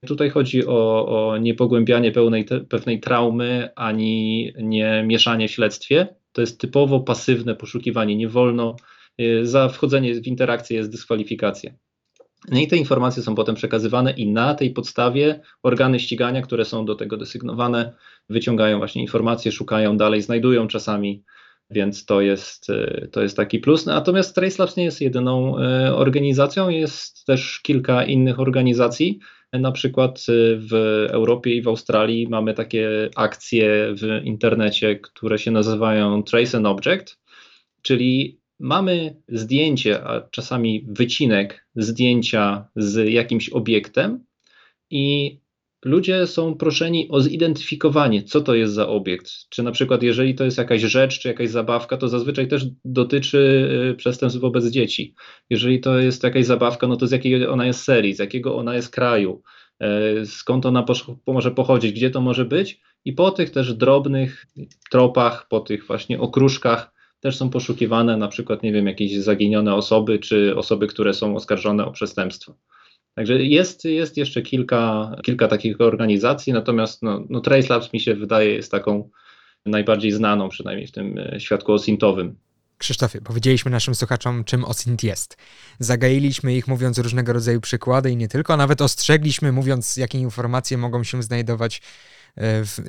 Tutaj chodzi o, o niepogłębianie pełnej, te, pewnej traumy, ani nie mieszanie w śledztwie. To jest typowo pasywne poszukiwanie. Nie wolno za wchodzenie w interakcję jest dyskwalifikacja. No i te informacje są potem przekazywane i na tej podstawie organy ścigania, które są do tego desygnowane, wyciągają właśnie informacje, szukają dalej, znajdują czasami, więc to jest, y, to jest taki plus. Natomiast Tracelabs nie jest jedyną y, organizacją, jest też kilka innych organizacji. Na przykład w Europie i w Australii mamy takie akcje w internecie, które się nazywają Trace and Object, czyli mamy zdjęcie, a czasami wycinek zdjęcia z jakimś obiektem i ludzie są proszeni o zidentyfikowanie, co to jest za obiekt. Czy na przykład, jeżeli to jest jakaś rzecz, czy jakaś zabawka, to zazwyczaj też dotyczy y, przestępstw wobec dzieci. Jeżeli to jest jakaś zabawka, no to z jakiej ona jest serii, z jakiego ona jest kraju, e, skąd ona może pochodzić, gdzie to może być. I po tych też drobnych tropach, po tych właśnie okruszkach też są poszukiwane na przykład, nie wiem, jakieś zaginione osoby, czy osoby, które są oskarżone o przestępstwo. Także jest, jest jeszcze kilka, kilka takich organizacji, natomiast no, no Trace Labs mi się wydaje jest taką najbardziej znaną, przynajmniej w tym e, świadku osintowym. Krzysztofie, powiedzieliśmy naszym słuchaczom, czym OSINT jest. Zagailiśmy ich mówiąc różnego rodzaju przykłady i nie tylko, a nawet ostrzegliśmy mówiąc, jakie informacje mogą się znajdować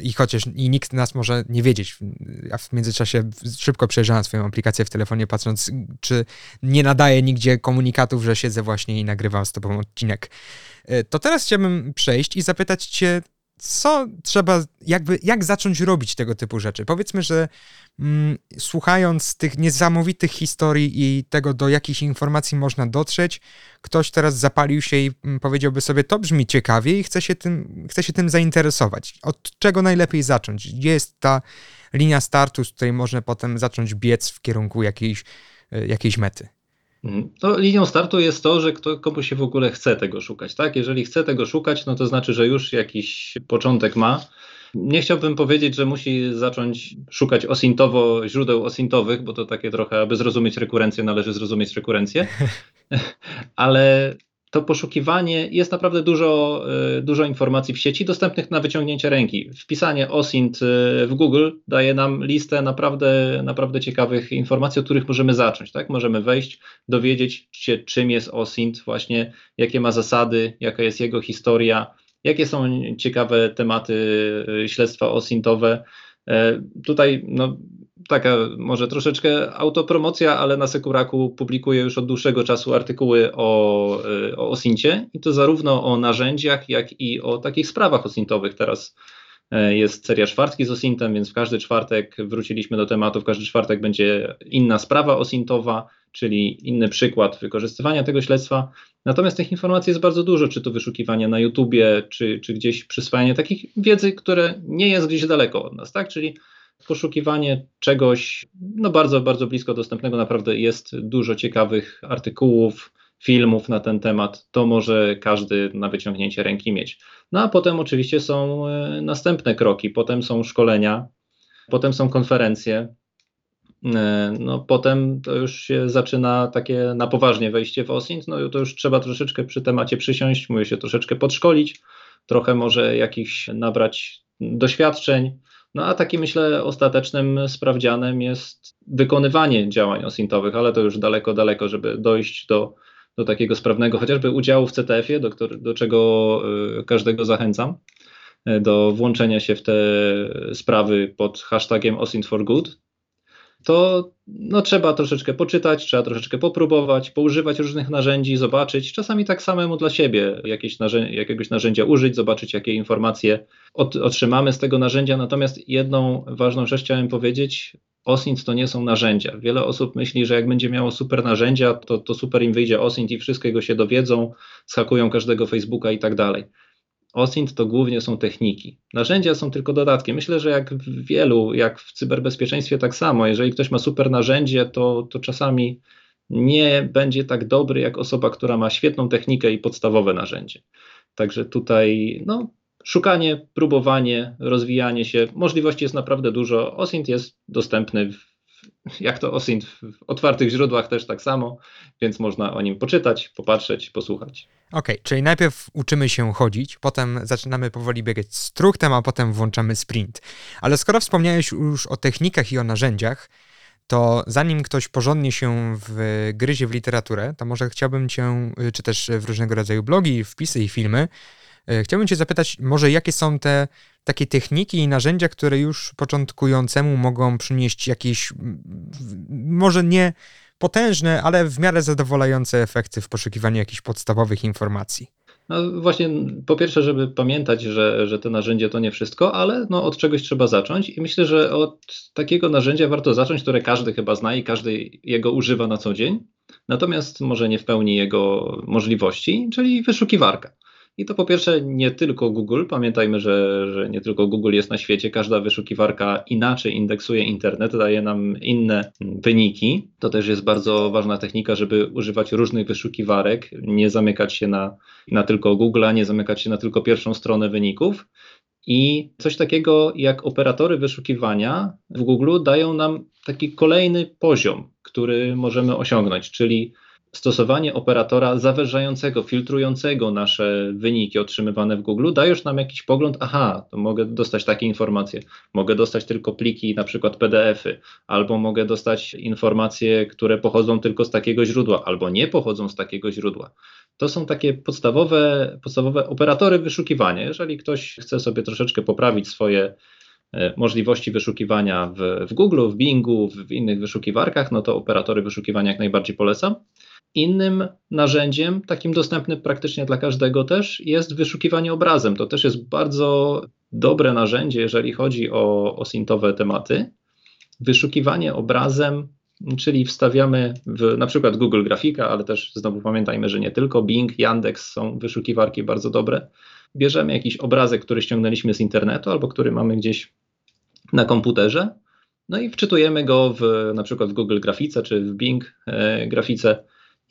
i chociaż i nikt nas może nie wiedzieć, ja w międzyczasie szybko przejrzałem swoją aplikację w telefonie, patrząc, czy nie nadaje nigdzie komunikatów, że siedzę właśnie i nagrywam z tobą odcinek. E, to teraz chciałbym przejść i zapytać cię, co trzeba, jakby, jak zacząć robić tego typu rzeczy? Powiedzmy, że mm, słuchając tych niesamowitych historii i tego, do jakich informacji można dotrzeć, ktoś teraz zapalił się i mm, powiedziałby sobie, to brzmi ciekawie i chce się, tym, chce się tym zainteresować. Od czego najlepiej zacząć? Gdzie jest ta linia startu, z której można potem zacząć biec w kierunku jakiejś, e, jakiejś mety? Mhm. To linią startu jest to, że kto, komu się w ogóle chce tego szukać. Tak? Jeżeli chce tego szukać, no to znaczy, że już jakiś początek ma. Nie chciałbym powiedzieć, że musi zacząć szukać osintowo źródeł osintowych, bo to takie trochę, aby zrozumieć rekurencję, należy zrozumieć rekurencję, ale to poszukiwanie jest naprawdę dużo, y, dużo informacji w sieci dostępnych na wyciągnięcie ręki. Wpisanie OSINT y, w Google daje nam listę naprawdę, naprawdę ciekawych informacji, od których możemy zacząć. Tak? Możemy wejść, dowiedzieć się, czym jest OSINT, właśnie jakie ma zasady, jaka jest jego historia, jakie są ciekawe tematy y, śledztwa OSINTowe. Tutaj no, taka może troszeczkę autopromocja, ale na Sekuraku publikuję już od dłuższego czasu artykuły o, y, o Osincie i to zarówno o narzędziach, jak i o takich sprawach osintowych. Teraz e, jest seria czwartki z Osintem, więc w każdy czwartek wróciliśmy do tematu, w każdy czwartek będzie inna sprawa osintowa, czyli inny przykład wykorzystywania tego śledztwa. Natomiast tych informacji jest bardzo dużo, czy to wyszukiwanie na YouTubie, czy, czy gdzieś przyswajanie takich wiedzy, które nie jest gdzieś daleko od nas, tak? Czyli poszukiwanie czegoś no bardzo, bardzo blisko dostępnego. Naprawdę jest dużo ciekawych artykułów, filmów na ten temat. To może każdy na wyciągnięcie ręki mieć. No a potem oczywiście są e, następne kroki, potem są szkolenia, potem są konferencje. E, no, potem to już się zaczyna takie na poważnie wejście w OSINT, no to już trzeba troszeczkę przy temacie przysiąść, mówię się troszeczkę podszkolić, trochę może jakichś nabrać doświadczeń, no a takim myślę ostatecznym sprawdzianem jest wykonywanie działań osintowych, ale to już daleko, daleko, żeby dojść do, do takiego sprawnego chociażby udziału w CTF-ie, do, do czego y, każdego zachęcam, y, do włączenia się w te sprawy pod hashtagiem OSINT for Good to no, trzeba troszeczkę poczytać, trzeba troszeczkę popróbować, poużywać różnych narzędzi, zobaczyć, czasami tak samemu dla siebie jakieś narzędzie, jakiegoś narzędzia użyć, zobaczyć, jakie informacje otrzymamy z tego narzędzia. Natomiast jedną ważną rzecz chciałem powiedzieć, OSINT to nie są narzędzia. Wiele osób myśli, że jak będzie miało super narzędzia, to, to super im wyjdzie OSINT i wszystkiego się dowiedzą, schakują każdego Facebooka i tak dalej. OSINT to głównie są techniki. Narzędzia są tylko dodatkiem. Myślę, że jak w wielu, jak w cyberbezpieczeństwie tak samo, jeżeli ktoś ma super narzędzie, to, to czasami nie będzie tak dobry jak osoba, która ma świetną technikę i podstawowe narzędzie. Także tutaj no, szukanie, próbowanie, rozwijanie się, możliwości jest naprawdę dużo. OSINT jest dostępny w jak to OSINT w otwartych źródłach też tak samo, więc można o nim poczytać, popatrzeć, posłuchać. Okej, okay, czyli najpierw uczymy się chodzić, potem zaczynamy powoli biegać z truchtem, a potem włączamy sprint. Ale skoro wspomniałeś już o technikach i o narzędziach, to zanim ktoś porządnie się wgryzie w literaturę, to może chciałbym cię, czy też w różnego rodzaju blogi, wpisy i filmy, chciałbym cię zapytać, może jakie są te takie techniki i narzędzia, które już początkującemu mogą przynieść jakieś, może nie potężne, ale w miarę zadowalające efekty w poszukiwaniu jakichś podstawowych informacji. No właśnie, po pierwsze, żeby pamiętać, że, że te narzędzia to nie wszystko, ale no, od czegoś trzeba zacząć i myślę, że od takiego narzędzia warto zacząć, które każdy chyba zna i każdy jego używa na co dzień, natomiast może nie w pełni jego możliwości, czyli wyszukiwarka. I to po pierwsze nie tylko Google, pamiętajmy, że, że nie tylko Google jest na świecie, każda wyszukiwarka inaczej indeksuje internet, daje nam inne wyniki. To też jest bardzo ważna technika, żeby używać różnych wyszukiwarek, nie zamykać się na, na tylko Google, nie zamykać się na tylko pierwszą stronę wyników. I coś takiego jak operatory wyszukiwania w Google dają nam taki kolejny poziom, który możemy osiągnąć, czyli stosowanie operatora zawyżającego, filtrującego nasze wyniki otrzymywane w Google da już nam jakiś pogląd, aha, to mogę dostać takie informacje, mogę dostać tylko pliki, na przykład PDF-y, albo mogę dostać informacje, które pochodzą tylko z takiego źródła, albo nie pochodzą z takiego źródła. To są takie podstawowe, podstawowe operatory wyszukiwania. Jeżeli ktoś chce sobie troszeczkę poprawić swoje e, możliwości wyszukiwania w, w Google, w Bingu, w innych wyszukiwarkach, no to operatory wyszukiwania jak najbardziej polecam. Innym narzędziem, takim dostępnym praktycznie dla każdego też, jest wyszukiwanie obrazem. To też jest bardzo dobre narzędzie, jeżeli chodzi o, o tematy. Wyszukiwanie obrazem, czyli wstawiamy w na przykład Google Grafika, ale też znowu pamiętajmy, że nie tylko Bing, Yandex są wyszukiwarki bardzo dobre. Bierzemy jakiś obrazek, który ściągnęliśmy z internetu albo który mamy gdzieś na komputerze, no i wczytujemy go w na przykład w Google Grafice czy w Bing e, Grafice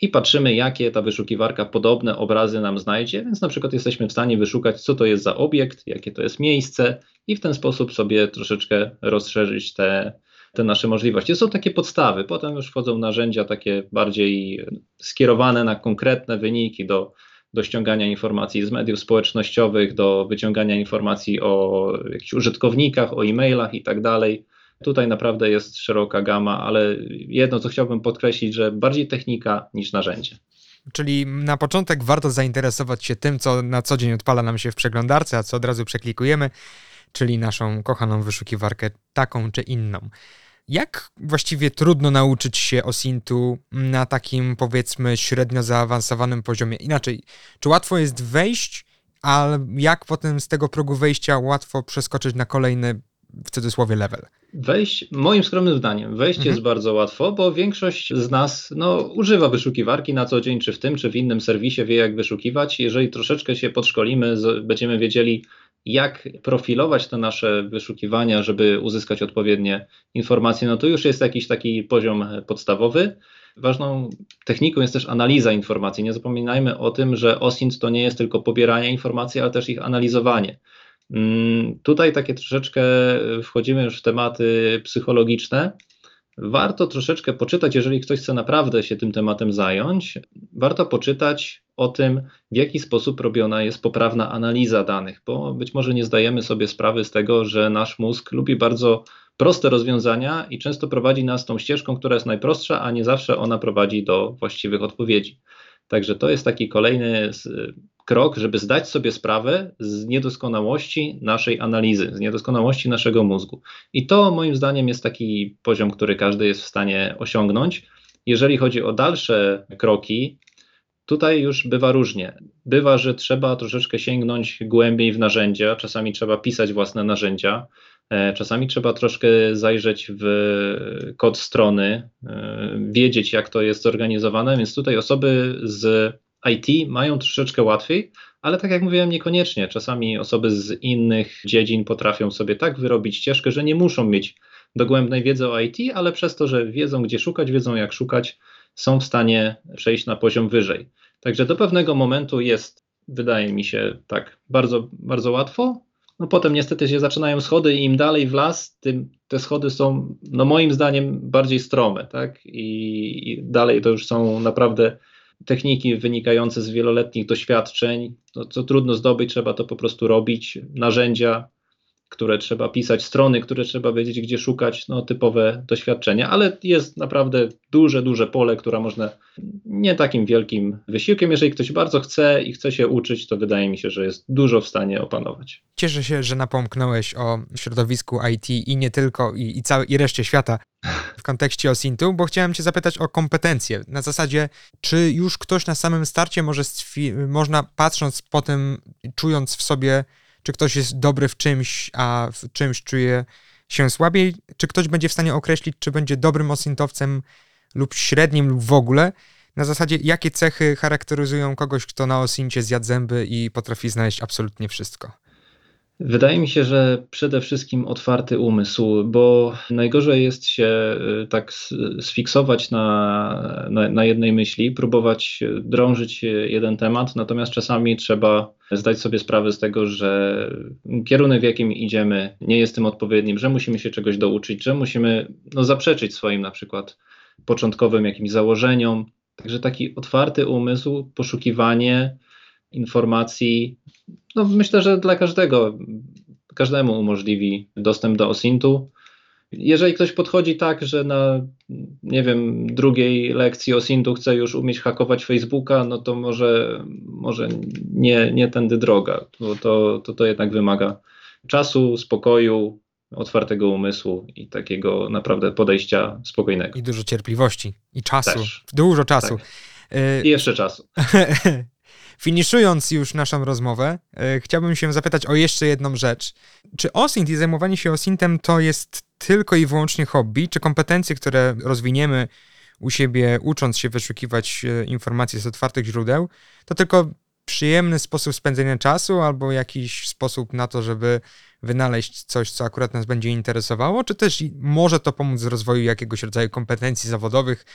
i patrzymy, jakie ta wyszukiwarka podobne obrazy nam znajdzie, więc na przykład jesteśmy w stanie wyszukać, co to jest za obiekt, jakie to jest miejsce i w ten sposób sobie troszeczkę rozszerzyć te, te nasze możliwości. To są takie podstawy, potem już wchodzą narzędzia takie bardziej skierowane na konkretne wyniki, do, do ściągania informacji z mediów społecznościowych, do wyciągania informacji o jakichś użytkownikach, o e-mailach i tak dalej. Tutaj naprawdę jest szeroka gama, ale jedno, co chciałbym podkreślić, że bardziej technika niż narzędzie. Czyli na początek warto zainteresować się tym, co na co dzień odpala nam się w przeglądarce, a co od razu przeklikujemy, czyli naszą kochaną wyszukiwarkę taką czy inną. Jak właściwie trudno nauczyć się OSINT-u na takim powiedzmy średnio zaawansowanym poziomie? Inaczej, czy łatwo jest wejść, a jak potem z tego progu wejścia łatwo przeskoczyć na kolejny w cudzysłowie level? Wejść, moim skromnym zdaniem, wejść mhm. jest bardzo łatwo, bo większość z nas no, używa wyszukiwarki na co dzień, czy w tym, czy w innym serwisie, wie jak wyszukiwać. Jeżeli troszeczkę się podszkolimy, będziemy wiedzieli, jak profilować te nasze wyszukiwania, żeby uzyskać odpowiednie informacje, no to już jest jakiś taki poziom podstawowy. Ważną techniką jest też analiza informacji. Nie zapominajmy o tym, że OSINT to nie jest tylko pobieranie informacji, ale też ich analizowanie. Mm, tutaj takie troszeczkę wchodzimy już w tematy psychologiczne. Warto troszeczkę poczytać, jeżeli ktoś chce naprawdę się tym tematem zająć, warto poczytać o tym, w jaki sposób robiona jest poprawna analiza danych, bo być może nie zdajemy sobie sprawy z tego, że nasz mózg lubi bardzo proste rozwiązania i często prowadzi nas tą ścieżką, która jest najprostsza, a nie zawsze ona prowadzi do właściwych odpowiedzi. Także to jest taki kolejny krok, żeby zdać sobie sprawę z niedoskonałości naszej analizy, z niedoskonałości naszego mózgu. I to moim zdaniem jest taki poziom, który każdy jest w stanie osiągnąć. Jeżeli chodzi o dalsze kroki, tutaj już bywa różnie. Bywa, że trzeba troszeczkę sięgnąć głębiej w narzędzia, czasami trzeba pisać własne narzędzia. E, czasami trzeba troszkę zajrzeć w kod strony, e, wiedzieć, jak to jest zorganizowane, więc tutaj osoby z IT mają troszeczkę łatwiej, ale tak jak mówiłem, niekoniecznie. Czasami osoby z innych dziedzin potrafią sobie tak wyrobić ścieżkę, że nie muszą mieć dogłębnej wiedzy o IT, ale przez to, że wiedzą, gdzie szukać, wiedzą, jak szukać, są w stanie przejść na poziom wyżej. Także do pewnego momentu jest, wydaje mi się, tak bardzo, bardzo łatwo. No potem niestety się zaczynają schody i im dalej w las, tym te schody są, no moim zdaniem, bardziej strome, tak? I, i dalej to już są naprawdę techniki wynikające z wieloletnich doświadczeń, to, co trudno zdobyć, trzeba to po prostu robić, narzędzia, które trzeba pisać, strony, które trzeba wiedzieć, gdzie szukać, no typowe doświadczenia, ale jest naprawdę duże, duże pole, które można nie takim wielkim wysiłkiem. Jeżeli ktoś bardzo chce i chce się uczyć, to wydaje mi się, że jest dużo w stanie opanować. Cieszę się, że napomknąłeś o środowisku IT i nie tylko, i, i, całej, i reszcie świata w kontekście OSINT-u, bo chciałem cię zapytać o kompetencje. Na zasadzie, czy już ktoś na samym starcie może, można patrząc po tym, czując w sobie czy ktoś jest dobry w czymś, a w czymś czuje się słabiej, czy ktoś będzie w stanie określić, czy będzie dobrym osintowcem lub średnim lub w ogóle, na zasadzie jakie cechy charakteryzują kogoś, kto na osincie zjadł zęby i potrafi znaleźć absolutnie wszystko. Wydaje mi się, że przede wszystkim otwarty umysł, bo najgorzej jest się y, tak sfiksować na, na, na, jednej myśli, próbować drążyć jeden temat, natomiast czasami trzeba zdać sobie sprawę z tego, że kierunek, w jakim idziemy, nie jest tym odpowiednim, że musimy się czegoś douczyć, że musimy no, zaprzeczyć swoim na przykład początkowym jakimś założeniom. Także taki otwarty umysł, poszukiwanie informacji, no myślę, że dla każdego, każdemu umożliwi dostęp do OSINT-u. Jeżeli ktoś podchodzi tak, że na, nie wiem, drugiej lekcji OSINT-u chce już umieć hakować Facebooka, no to może, może nie, nie tędy droga, bo to, to, to jednak wymaga czasu, spokoju, otwartego umysłu i takiego naprawdę podejścia spokojnego. I dużo cierpliwości i czasu. Też. Dużo czasu. Tak. I jeszcze czasu. Finiszując już naszą rozmowę, e, chciałbym się zapytać o jeszcze jedną rzecz. Czy OSINT i zajmowanie się OSINTem to jest tylko i wyłącznie hobby, czy kompetencje, które rozwiniemy u siebie, ucząc się wyszukiwać e, informacji z otwartych źródeł, to tylko przyjemny sposób spędzenia czasu albo jakiś sposób na to, żeby wynaleźć coś, co akurat nas będzie interesowało, czy też może to pomóc w rozwoju jakiegoś rodzaju kompetencji zawodowych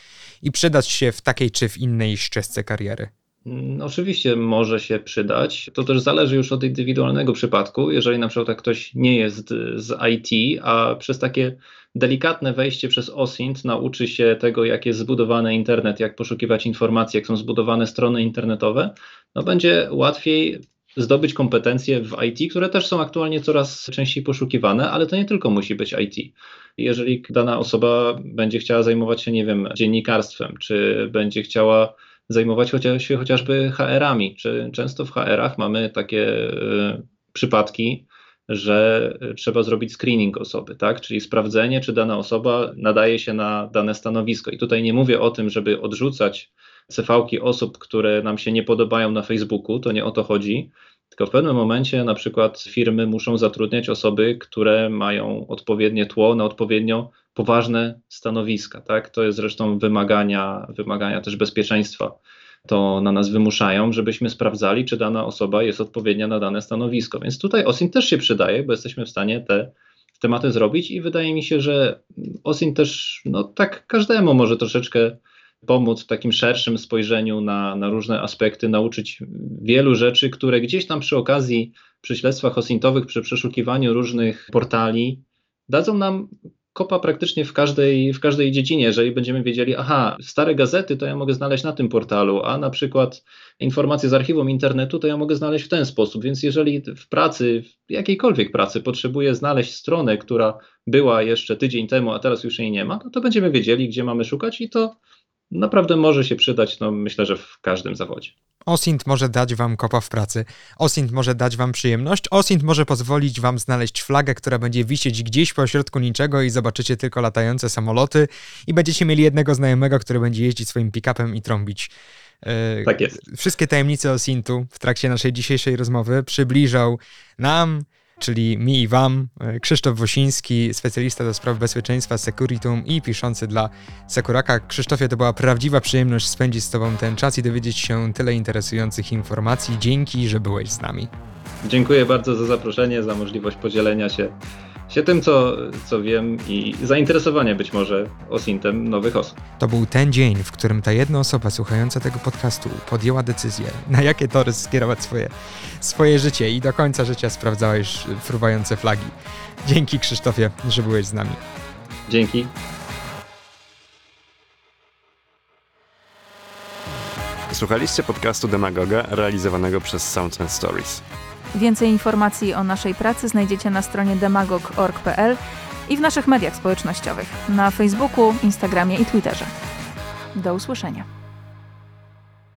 i przydać się w takiej czy w innej ścieżce kariery? Mm, oczywiście może się przydać. To też zależy już od indywidualnego przypadku. Jeżeli na przykład ktoś nie jest z IT, a przez takie delikatne wejście przez OSINT nauczy się tego, jak jest zbudowany internet, jak poszukiwać informacji, jak są zbudowane strony internetowe, no będzie łatwiej zdobyć kompetencje w IT, które też są aktualnie coraz częściej poszukiwane, ale to nie tylko musi być IT. Jeżeli dana osoba będzie chciała zajmować się, nie wiem, dziennikarstwem, czy będzie chciała zajmować się chociażby HR-ami. Czy często w HR-ach mamy takie y, przypadki, że trzeba zrobić screening osoby, tak? Czyli sprawdzenie, czy dana osoba nadaje się na dane stanowisko. I tutaj nie mówię o tym, żeby odrzucać CV-ki osób, które nam się nie podobają na Facebooku, to nie o to chodzi, tylko w pewnym momencie na przykład firmy muszą zatrudniać osoby, które mają odpowiednie tło na odpowiednio poważne stanowiska. Tak? To jest zresztą wymagania, wymagania też bezpieczeństwa to na nas wymuszają, żebyśmy sprawdzali, czy dana osoba jest odpowiednia na dane stanowisko. Więc tutaj OSINT też się przydaje, bo jesteśmy w stanie te tematy zrobić i wydaje mi się, że OSINT też, no tak każdemu może troszeczkę pomóc w takim szerszym spojrzeniu na, na różne aspekty, nauczyć wielu rzeczy, które gdzieś tam przy okazji, przy śledztwach osintowych, przy przeszukiwaniu różnych portali, dadzą nam kopa praktycznie w każdej, w każdej dziedzinie. Jeżeli będziemy wiedzieli, aha, stare gazety to ja mogę znaleźć na tym portalu, a na przykład informacje z archiwum internetu to ja mogę znaleźć w ten sposób. Więc jeżeli w pracy, w jakiejkolwiek pracy potrzebuję znaleźć stronę, która była jeszcze tydzień temu, a teraz już jej nie ma, no to będziemy wiedzieli, gdzie mamy szukać i to naprawdę może się przydać, no myślę, że w każdym zawodzie. OSINT może dać wam kopa w pracy, OSINT może dać wam przyjemność, OSINT może pozwolić wam znaleźć flagę, która będzie wisieć gdzieś pośrodku niczego i zobaczycie tylko latające samoloty i będziecie mieli jednego znajomego, który będzie jeździć swoim pick-upem i trąbić. Yy, Tak jest. Wszystkie tajemnice OSINTu w trakcie naszej dzisiejszej rozmowy przybliżał nam, czyli mi i wam, yy, Krzysztof Wosiński, specjalista do spraw bezpieczeństwa Securitum i piszący dla Sekuraka. Krzysztofie, to była prawdziwa przyjemność spędzić z tobą ten czas i dowiedzieć się tyle interesujących informacji. Dzięki, że byłeś z nami. Dziękuję bardzo za zaproszenie, za możliwość podzielenia się, się tym, co, co wiem i zainteresowania być może OSINTem nowych osób. To był ten dzień, w którym ta jedna osoba słuchająca tego podcastu podjęła decyzję, na jakie tory skierować swoje, swoje życie i do końca życia sprawdzała już fruwające flagi. Dzięki Krzysztofie, że byłeś z nami. Dzięki. Słuchaliście podcastu Demagoga realizowanego przez Sounds and Stories. Więcej informacji o naszej pracy znajdziecie na stronie demagog.org.pl i w naszych mediach społecznościowych na Facebooku, Instagramie i Twitterze. Do usłyszenia.